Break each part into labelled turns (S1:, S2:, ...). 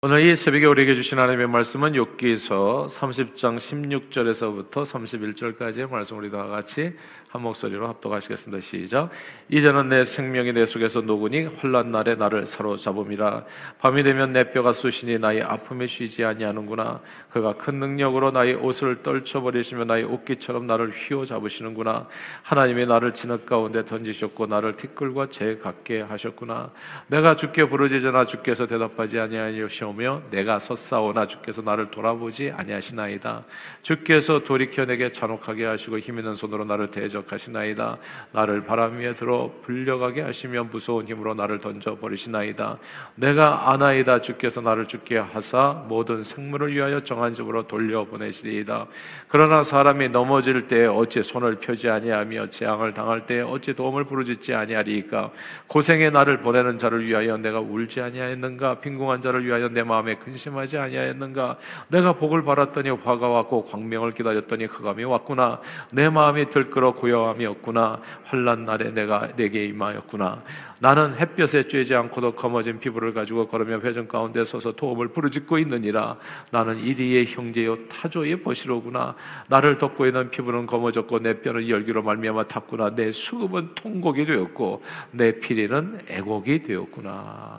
S1: 오늘 이 새벽에 우리에게 주신 하나님의 말씀은 욥기서 30장 16절에서부터 31절까지의 말씀 우리 다 같이 한 목소리로 합독하시겠습니다. 시작. 이제는 내 생명이 내 속에서 녹으니 환란 날에 나를 사로잡음이라. 밤이 되면 내 뼈가 쑤시니 나의 아픔에 쉬지 아니하는구나. 그가 큰 능력으로 나의 옷을 떨쳐 버리시며 나의 옷깃처럼 나를 휘어 잡으시는구나. 하나님이 나를 진흙 가운데 던지셨고 나를 티끌과 재 같게 하셨구나. 내가 주께 부르짖으나 주께서 대답하지 아니하시오며 내가 섰사오나 주께서 나를 돌아보지 아니하시나이다. 주께서 돌이켜 내게 잔혹하게 하시고 힘 있는 손으로 나를 대적 대적하시나이다. 나를 바람 위에 들어 불려가게 하시며 무서운 힘으로 나를 던져 버리시나이다. 내가 아나이다. 주께서 나를 죽게 하사 모든 생물을 위하여 정한 집으로 돌려 보내시리이다. 그러나 사람이 넘어질 때 어찌 손을 펴지 아니하며 재앙을 당할 때 어찌 도움을 부르짖지 아니하리이까. 고생의 나를 보내는 자를 위하여 내가 울지 아니하였는가? 빈궁한 자를 위하여 내 마음에 근심하지 아니하였는가? 내가 복을 받았더니 화가 왔고 광명을 기다렸더니 흑암이 왔구나. 내 마음이 들끓어 고 요함이 없구나. 환란 날에 내가 내게 임하였구나. 나는 햇볕에 쬐지 않고도 검어진 피부를 가지고 걸으며 회전 가운데 서서 도움을 부르짖고 있느니라. 나는 이리의 형제요 타조의 벗이로구나. 나를 덮고 있는 피부는 검어졌고 내 뼈는 열기로 말미암아 탔구나. 내 수금은 통곡이 되었고 내 피리는 애곡이 되었구나.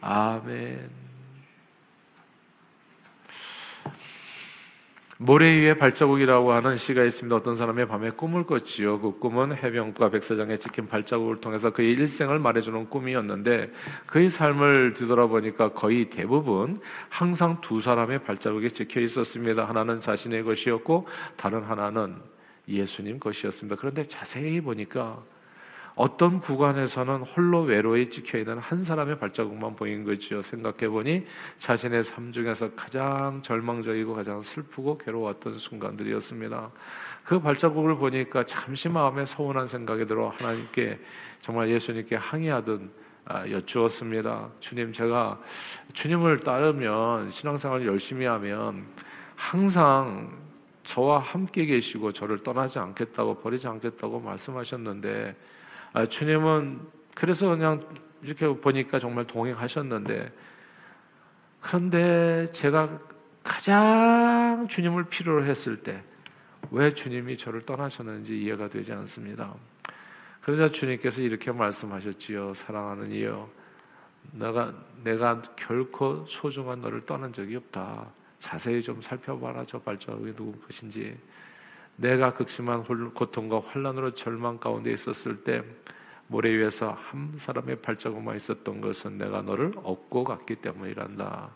S1: 아멘. 모래 위에 발자국이라고 하는 시가 있습니다. 어떤 사람의 밤에 꿈을 꿨지요. 그 꿈은 해변과 백사장에 찍힌 발자국을 통해서 그의 일생을 말해주는 꿈이었는데 그의 삶을 뒤돌아보니까 거의 대부분 항상 두 사람의 발자국이 찍혀 있었습니다. 하나는 자신의 것이었고 다른 하나는 예수님 것이었습니다. 그런데 자세히 보니까 어떤 구간에서는 홀로 외로이 찍혀 있는 한 사람의 발자국만 보인 거지요. 생각해 보니 자신의 삶 중에서 가장 절망적이고 가장 슬프고 괴로웠던 순간들이었습니다. 그 발자국을 보니까 잠시 마음에 서운한 생각이 들어 하나님께 정말 예수님께 항의하던 아, 여쭈었습니다. 주님, 제가 주님을 따르면 신앙생활 열심히 하면 항상 저와 함께 계시고 저를 떠나지 않겠다고 버리지 않겠다고 말씀하셨는데 아, 주님은 그래서 그냥 이렇게 보니까 정말 동행하셨는데 그런데 제가 가장 주님을 필요로 했을 때 왜 주님이 저를 떠나셨는지 이해가 되지 않습니다. 그러자 주님께서 이렇게 말씀하셨지요. 사랑하는 이여, 내가 내가 결코 소중한 너를 떠난 적이 없다. 자세히 좀 살펴봐라. 저 발자국이 누구 것인지. 내가 극심한 고통과 환란으로 절망 가운데 있었을 때 모래 위에서 한 사람의 발자국만 있었던 것은 내가 너를 얻고 갔기 때문이란다.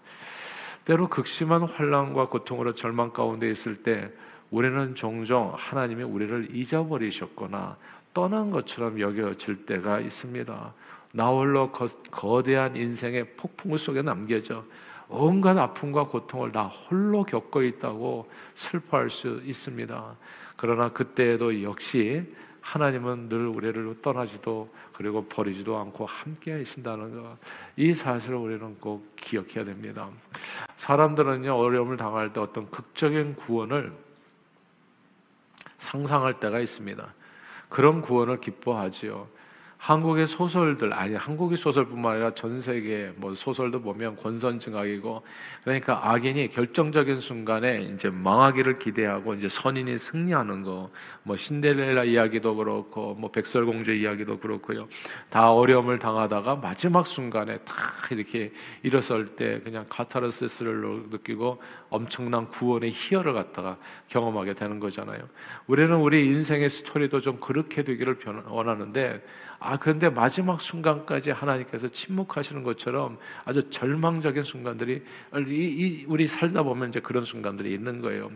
S1: 때로 극심한 환란과 고통으로 절망 가운데 있을 때 우리는 종종 하나님이 우리를 잊어버리셨거나 떠난 것처럼 여겨질 때가 있습니다. 나 홀로 거, 대한 인생의 폭풍 속에 남겨져 온갖 아픔과 고통을 나 홀로 겪고 있다고 슬퍼할 수 있습니다. 그러나 그때에도 역시 하나님은 늘 우리를 떠나지도 그리고 버리지도 않고 함께 하신다는 것. 이 사실을 우리는 꼭 기억해야 됩니다. 사람들은요, 어려움을 당할 때 어떤 극적인 구원을 상상할 때가 있습니다. 그런 구원을 기뻐하지요. 한국의 소설들 아니 한국의 소설뿐만 아니라 전 세계 뭐 소설도 보면 권선징악이고 그러니까 악인이 결정적인 순간에 이제 망하기를 기대하고 이제 선인이 승리하는 거 뭐 신데렐라 이야기도 그렇고 뭐 백설공주 이야기도 그렇고요. 다 어려움을 당하다가 마지막 순간에 다 이렇게 일어설 때 그냥 카타르시스를 느끼고 엄청난 구원의 희열을 갖다가 경험하게 되는 거잖아요. 우리는 우리 인생의 스토리도 좀 그렇게 되기를 원하는데 아, 그런데 마지막 순간까지 하나님께서 침묵하시는 것처럼 아주 절망적인 순간들이 우리 살다 보면 이제 그런 순간들이 있는 거예요.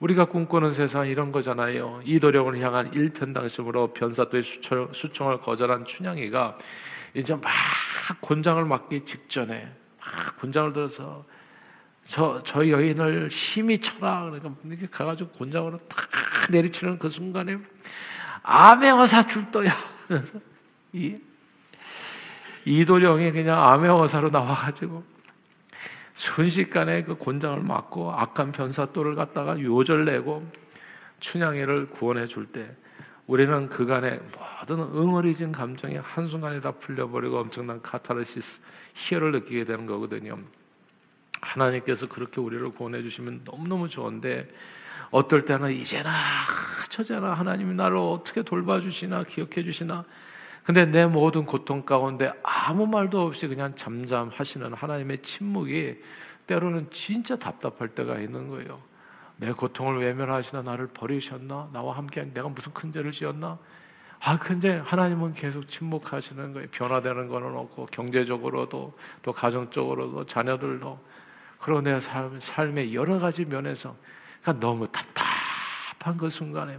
S1: 우리가 꿈꾸는 세상 이런 거잖아요. 이도령을 향한 일편당심으로 변사또의 수청, 을 거절한 춘향이가 이제 막 곤장을 맞기 직전에 막 곤장을 들어서 저, 저 여인을 힘이 쳐라. 그러니까 가가지고 곤장으로 탁 내리치는 그 순간에 암행어사 출도야. 그래서 이 이도령이 그냥 암행어사로 나와가지고 순식간에 그 곤장을 맞고 악한 변사또를 갖다가 요절 내고 춘향이를 구원해 줄 때 우리는 그간의 모든 응어리진 감정이 한순간에 다 풀려버리고 엄청난 카타르시스 희열을 느끼게 되는 거거든요. 하나님께서 그렇게 우리를 구원해 주시면 너무너무 좋은데 어떨 때는 이제나 저제나 하나님이 나를 어떻게 돌봐주시나 기억해 주시나 근데 내 모든 고통 가운데 아무 말도 없이 그냥 잠잠하시는 하나님의 침묵이 때로는 진짜 답답할 때가 있는 거예요. 내 고통을 외면하시나 나를 버리셨나? 나와 함께 내가 무슨 큰 죄를 지었나? 아, 근데 하나님은 계속 침묵하시는 거예요. 변화되는 거는 없고, 경제적으로도, 또 가정적으로도, 자녀들도. 그리고 내 삶, 삶의 여러 가지 면에서. 그러니까 너무 답답한 그 순간에.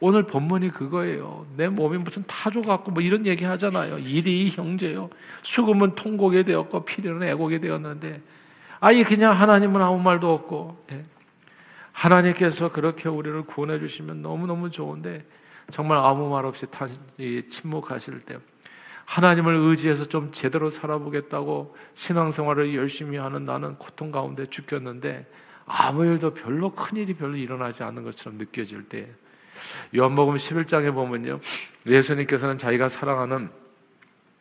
S1: 오늘 본문이 그거예요. 내 몸이 무슨 타조 같고 뭐 이런 얘기 하잖아요. 일이 형제요. 수금은 통곡이 되었고, 피리는 애곡이 되었는데, 아예 그냥 하나님은 아무 말도 없고, 예. 하나님께서 그렇게 우리를 구원해 주시면 너무너무 좋은데, 정말 아무 말 없이 침묵하실 때 하나님을 의지해서 좀 제대로 살아보겠다고 신앙생활을 열심히 하는 나는 고통 가운데 죽겠는데 아무 일도 별로 큰 일이 별로 일어나지 않는 것처럼 느껴질 때 요한복음 11장에 보면요 예수님께서는 자기가 사랑하는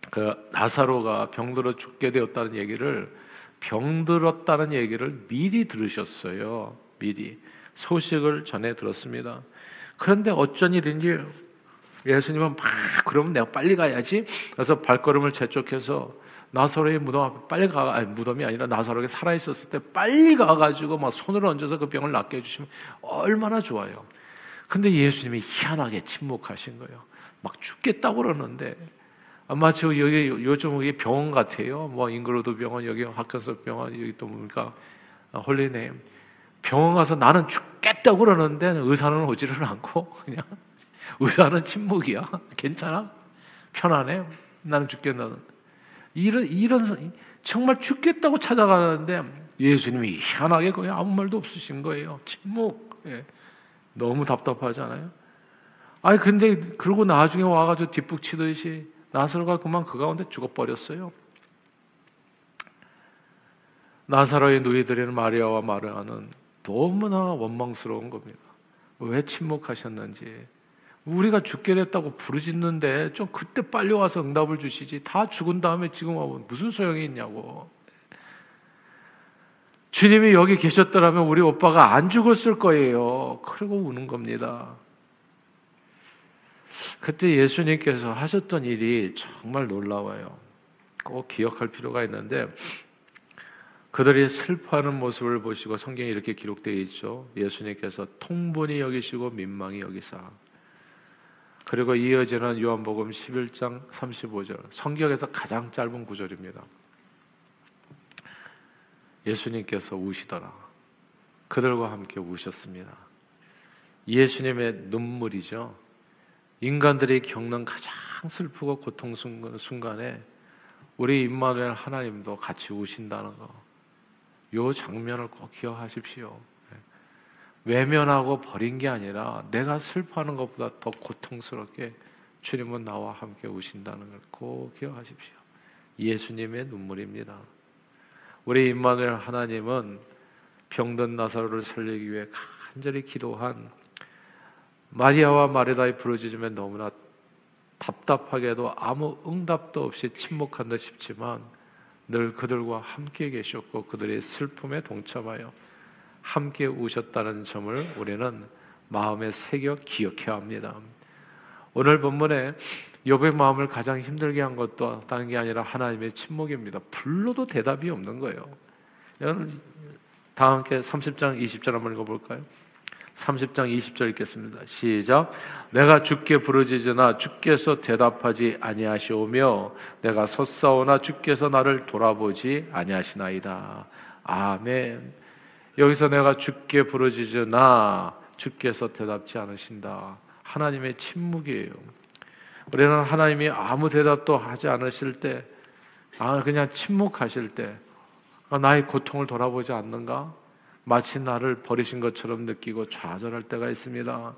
S1: 그 나사로가 병들어 죽게 되었다는 얘기를 병들었다는 얘기를 미리 들으셨어요 미리 소식을 전해 들었습니다. 그런데 어쩐 일인지 예수님은 막 그러면 내가 빨리 가야지. 그래서 발걸음을 재촉해서 나사로의 무덤 앞에 빨리 가, 아니 무덤이 아니라 나사로가 살아 있었을 때 빨리 가가지고 막 손을 얹어서 그 병을 낫게 해주시면 얼마나 좋아요. 근데 예수님이 희한하게 침묵하신 거예요. 막 죽겠다고 그러는데 마치 여기 요즘 여기 병원 같아요. 뭐 Englewood 병원 여기 Hackensack 병원 여기 또 뭡니까 Holy Name 병원 가서 나는 죽겠다고 그러는데 의사는 오지를 않고 그냥 의사는 침묵이야. 괜찮아? 편안해? 나는 죽겠나는. 이런 이런 정말 죽겠다고 찾아가는데 예수님이 희한하게 거의 아무 말도 없으신 거예요. 침묵. 예. 너무 답답하잖아요. 아니 근데 그러고 나중에 와가지고 뒷북 치듯이 나사로가 그만 그 가운데 죽어버렸어요. 나사로의 누이들인 마리아와 마르아는 너무나 원망스러운 겁니다. 왜 침묵하셨는지. 우리가 죽게 됐다고 부르짖는데 좀 그때 빨리 와서 응답을 주시지. 다 죽은 다음에 지금 와보면 무슨 소용이 있냐고. 주님이 여기 계셨더라면 우리 오빠가 안 죽었을 거예요. 그리고 우는 겁니다. 그때 예수님께서 하셨던 일이 정말 놀라워요. 꼭 기억할 필요가 있는데 그들이 슬퍼하는 모습을 보시고 성경에 이렇게 기록되어 있죠. 예수님께서 통분히 여기시고 민망히 여기사. 그리고 이어지는 요한복음 11장 35절. 성경에서 가장 짧은 구절입니다. 예수님께서 우시더라. 그들과 함께 우셨습니다. 예수님의 눈물이죠. 인간들이 겪는 가장 슬프고 고통 순간에 우리 임마누엘 하나님도 같이 우신다는 거. 요 장면을 꼭 기억하십시오. 예. 외면하고 버린 게 아니라 내가 슬퍼하는 것보다 더 고통스럽게 주님은 나와 함께 오신다는 걸 꼭 기억하십시오. 예수님의 눈물입니다. 우리 임마누엘 하나님은 병든 나사로를 살리기 위해 간절히 기도한 마리아와 마르다의 부르짖음에 너무나 답답하게도 아무 응답도 없이 침묵한 듯 싶지만 늘 그들과 함께 계셨고 그들의 슬픔에 동참하여 함께 우셨다는 점을 우리는 마음에 새겨 기억해야 합니다. 오늘 본문에 욥의 마음을 가장 힘들게 한 것도 다른 게 아니라 하나님의 침묵입니다. 불러도 대답이 없는 거예요. 다 함께 30장 20절 한번 읽어볼까요? 30장 20절 읽겠습니다. 시작. 내가 주께 부르짖으나 주께서 대답하지 아니하시오며 내가 섰사오나 주께서 나를 돌아보지 아니하시나이다. 아멘. 여기서 내가 주께 부르짖으나 주께서 대답지 않으신다. 하나님의 침묵이에요. 우리는 하나님이 아무 대답도 하지 않으실 때, 아, 그냥 침묵하실 때, 아, 나의 고통을 돌아보지 않는가? 마치 나를 버리신 것처럼 느끼고 좌절할 때가 있습니다.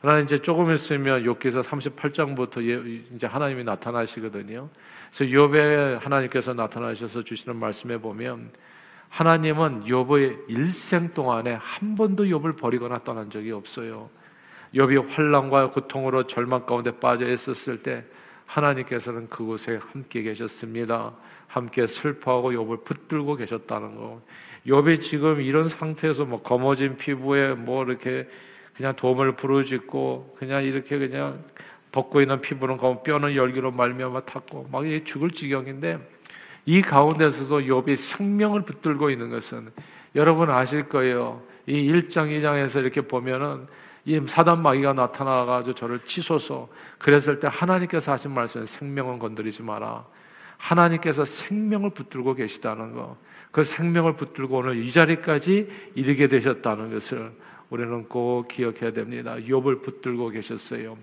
S1: 그러나 이제 조금 있으면 욥기서 38장부터 예, 이제 하나님이 나타나시거든요. 그래서 욥에 하나님께서 나타나셔서 주시는 말씀에 보면 하나님은 욥의 일생 동안에 한 번도 욥을 버리거나 떠난 적이 없어요. 욥이 환란과 고통으로 절망 가운데 빠져 있었을 때 하나님께서는 그곳에 함께 계셨습니다. 함께 슬퍼하고 욥을 붙들고 계셨다는 거. 욥이 지금 이런 상태에서 뭐 검어진 피부에 뭐 이렇게 그냥 도움을 부르짖고 그냥 이렇게 그냥 벗고 있는 피부는 검 뼈는 열기로 말미암아 탔고 막 죽을 지경인데 이 가운데서도 욥이 생명을 붙들고 있는 것은 여러분 아실 거예요. 이 1장 2장에서 이렇게 보면은 이 사단 마귀가 나타나 가지고 저를 치소서 그랬을 때 하나님께서 하신 말씀은 생명은 건드리지 마라. 하나님께서 생명을 붙들고 계시다는 거. 그 생명을 붙들고 오늘 이 자리까지 이르게 되셨다는 것을 우리는 꼭 기억해야 됩니다. 욥을 붙들고 계셨어요.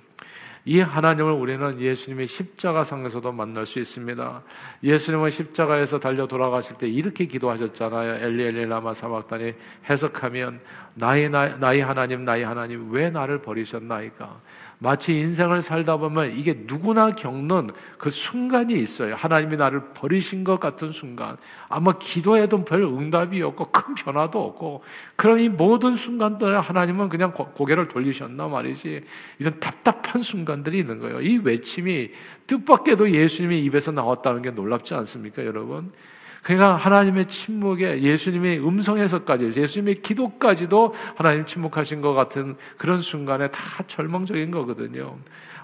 S1: 이 하나님을 우리는 예수님의 십자가상에서도 만날 수 있습니다. 예수님은 십자가에서 달려 돌아가실 때 이렇게 기도하셨잖아요. 엘리 엘리 라마 사막단이 해석하면 나의 나의 하나님 나의 하나님 왜 나를 버리셨나이까? 마치 인생을 살다 보면 이게 누구나 겪는 그 순간이 있어요. 하나님이 나를 버리신 것 같은 순간. 아마 기도해도 별 응답이 없고 큰 변화도 없고 그런 이 모든 순간들에 하나님은 그냥 고개를 돌리셨나 말이지. 이런 답답한 순간들이 있는 거예요. 이 외침이 뜻밖에도 예수님의 입에서 나왔다는 게 놀랍지 않습니까, 여러분? 그러니까 하나님의 침묵에 예수님의 음성에서까지 예수님의 기도까지도 하나님 침묵하신 것 같은 그런 순간에 다 절망적인 거거든요.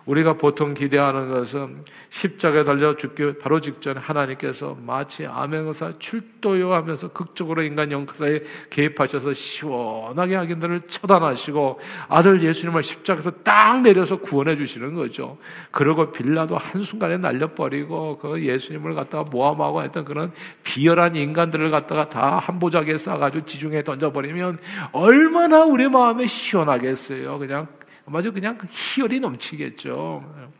S1: 우리가 보통 기대하는 것은 십자가에 달려 죽기 바로 직전에 하나님께서 마치 암행어사 출도요 하면서 극적으로 인간 영사에 개입하셔서 시원하게 악인들을 처단하시고 아들 예수님을 십자가에서 딱 내려서 구원해 주시는 거죠. 그리고 빌라도 한순간에 날려버리고 그 예수님을 갖다가 모함하고 했던 그런 비열한 인간들을 갖다가 다 한 보자기에 싸가지고 지중해 던져버리면 얼마나 우리 마음에 시원하겠어요. 그냥 마저 그냥 그 희열이 넘치겠죠.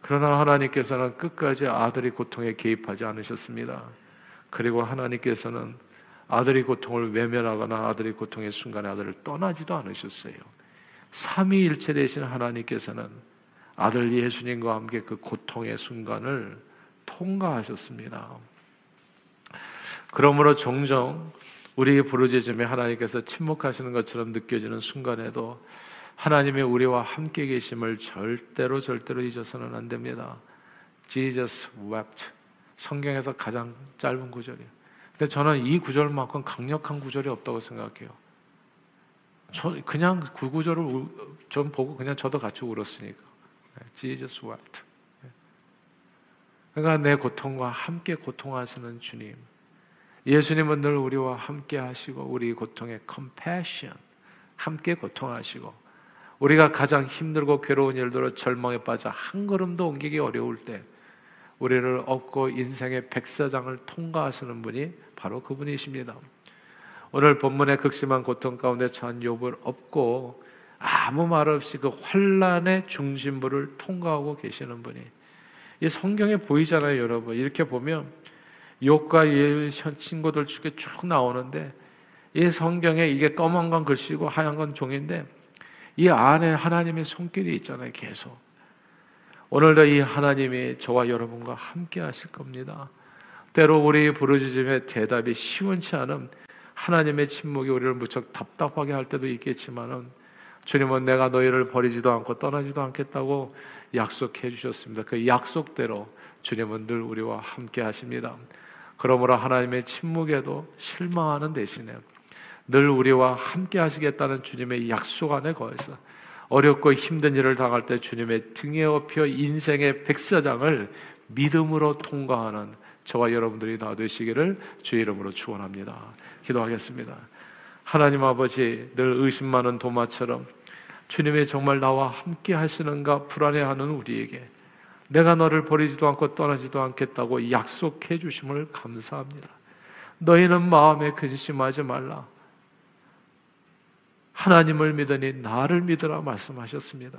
S1: 그러나 하나님께서는 끝까지 아들의 고통에 개입하지 않으셨습니다. 그리고 하나님께서는 아들의 고통을 외면하거나 아들의 고통의 순간에 아들을 떠나지도 않으셨어요. 삼위일체 되신 하나님께서는 아들 예수님과 함께 그 고통의 순간을 통과하셨습니다. 그러므로 종종 우리 부르짖음에 하나님께서 침묵하시는 것처럼 느껴지는 순간에도 하나님의 우리와 함께 계심을 절대로 절대로 잊어서는 안 됩니다. Jesus wept. 성경에서 가장 짧은 구절이에요. 근데 저는 이 구절만큼 강력한 구절이 없다고 생각해요. 저 그냥 그 구절을 좀 보고 그냥 저도 같이 울었으니까. 네, Jesus wept. 네. 그러니까 내 고통과 함께 고통하시는 주님. 예수님은 늘 우리와 함께 하시고 우리 고통에 compassion 함께 고통하시고 우리가 가장 힘들고 괴로운 일들로 절망에 빠져 한 걸음도 옮기기 어려울 때 우리를 업고 인생의 백사장을 통과하시는 분이 바로 그분이십니다. 오늘 본문의 극심한 고통 가운데 처한 욥을 업고 아무 말 없이 그 환란의 중심부를 통과하고 계시는 분이 이 성경에 보이잖아요, 여러분. 이렇게 보면 욥과 예 친구들 중에 쭉 나오는데 이 성경에 이게 검은 건 글씨고 하얀 건 종인데 이 안에 하나님의 손길이 있잖아요, 계속. 오늘도 이 하나님이 저와 여러분과 함께 하실 겁니다. 때로 우리 부르짖음의 대답이 시원치 않은 하나님의 침묵이 우리를 무척 답답하게 할 때도 있겠지만은 주님은 내가 너희를 버리지도 않고 떠나지도 않겠다고 약속해 주셨습니다. 그 약속대로 주님은 늘 우리와 함께 하십니다. 그러므로 하나님의 침묵에도 실망하는 대신에 늘 우리와 함께 하시겠다는 주님의 약속 안에 거해서 어렵고 힘든 일을 당할 때 주님의 등에 업혀 인생의 백사장을 믿음으로 통과하는 저와 여러분들이 다 되시기를 주의 이름으로 축원합니다. 기도하겠습니다. 하나님 아버지 늘 의심 많은 도마처럼 주님의 정말 나와 함께 하시는가 불안해하는 우리에게 내가 너를 버리지도 않고 떠나지도 않겠다고 약속해 주심을 감사합니다. 너희는 마음에 근심하지 말라. 하나님을 믿으니 나를 믿으라 말씀하셨습니다.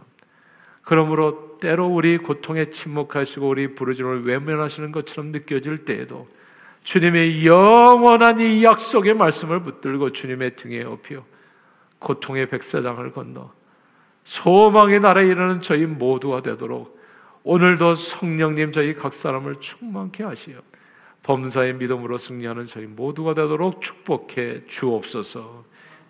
S1: 그러므로 때로 우리 고통에 침묵하시고 우리 부르짖음을 외면하시는 것처럼 느껴질 때에도 주님의 영원한 이 약속의 말씀을 붙들고 주님의 등에 업혀 고통의 백사장을 건너 소망의 나라에 이르는 저희 모두가 되도록 오늘도 성령님 저희 각 사람을 충만케 하시어 범사의 믿음으로 승리하는 저희 모두가 되도록 축복해 주옵소서.